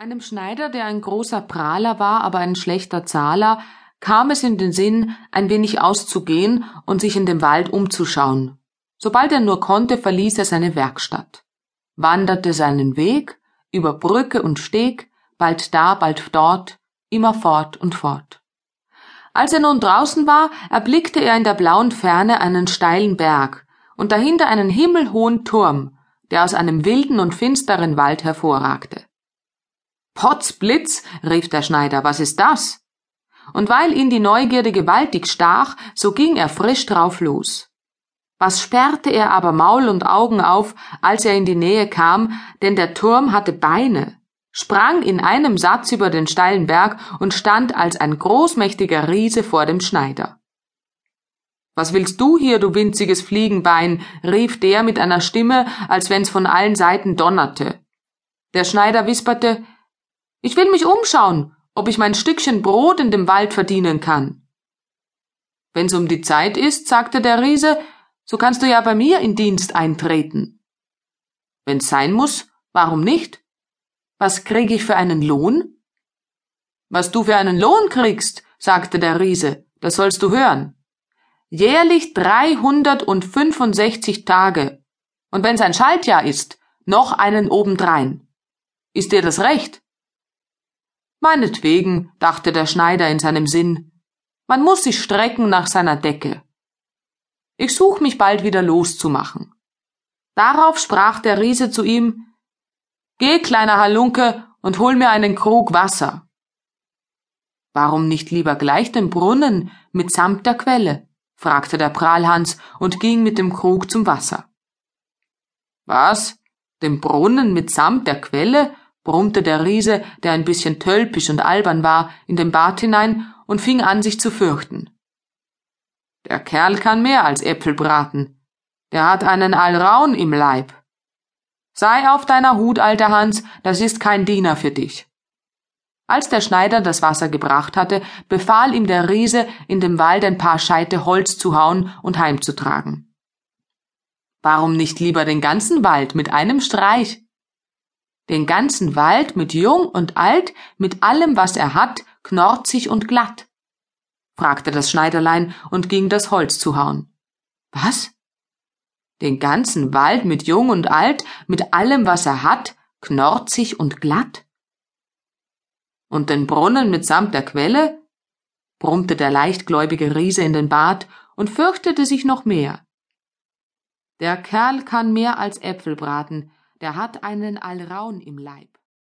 Einem Schneider, der ein großer Prahler war, aber ein schlechter Zahler, kam es in den Sinn, ein wenig auszugehen und sich in dem Wald umzuschauen. Sobald er nur konnte, verließ er seine Werkstatt, wanderte seinen Weg über Brücke und Steg, bald da, bald dort, immer fort und fort. Als er nun draußen war, erblickte er in der blauen Ferne einen steilen Berg und dahinter einen himmelhohen Turm, der aus einem wilden und finsteren Wald hervorragte. Potzblitz, rief der Schneider, was ist das? Und weil ihn die Neugierde gewaltig stach, so ging er frisch drauf los. Was sperrte er aber Maul und Augen auf, als er in die Nähe kam, denn der Turm hatte Beine, sprang in einem Satz über den steilen Berg und stand als ein großmächtiger Riese vor dem Schneider. Was willst du hier, du winziges Fliegenbein? rief der mit einer Stimme, als wenn's von allen Seiten donnerte. Der Schneider wisperte ich will mich umschauen, ob ich mein Stückchen Brot in dem Wald verdienen kann. Wenn's um die Zeit ist, sagte der Riese, so kannst du ja bei mir in Dienst eintreten. Wenn's sein muss, warum nicht? Was krieg ich für einen Lohn? Was du für einen Lohn kriegst, sagte der Riese, das sollst du hören. Jährlich dreihundertundfünfundsechzig Tage. Und wenn's ein Schaltjahr ist, noch einen obendrein. Ist dir das recht? Meinetwegen, dachte der Schneider in seinem Sinn, man muss sich strecken nach seiner Decke. Ich such mich bald wieder loszumachen. Darauf sprach der Riese zu ihm Geh, kleiner Halunke, und hol mir einen Krug Wasser. Warum nicht lieber gleich den Brunnen mitsamt der Quelle? fragte der Prahlhans und ging mit dem Krug zum Wasser. Was? Den Brunnen mitsamt der Quelle? Brummte der Riese, der ein bisschen tölpisch und albern war, in den Bart hinein und fing an, sich zu fürchten. Der Kerl kann mehr als Äpfel braten. Der hat einen Alraun im Leib. Sei auf deiner Hut, alter Hans, das ist kein Diener für dich. Als der Schneider das Wasser gebracht hatte, befahl ihm der Riese, in dem Wald ein paar Scheite Holz zu hauen und heimzutragen. Warum nicht lieber den ganzen Wald mit einem Streich? Den ganzen Wald mit Jung und Alt, mit allem, was er hat, knorzig und glatt? fragte das Schneiderlein und ging das Holz zu hauen. Was? Den ganzen Wald mit Jung und Alt, mit allem, was er hat, knorzig und glatt? Und den Brunnen mitsamt der Quelle? brummte der leichtgläubige Riese in den Bart und fürchtete sich noch mehr. Der Kerl kann mehr als Äpfel braten, der hat einen Alraun im Leib.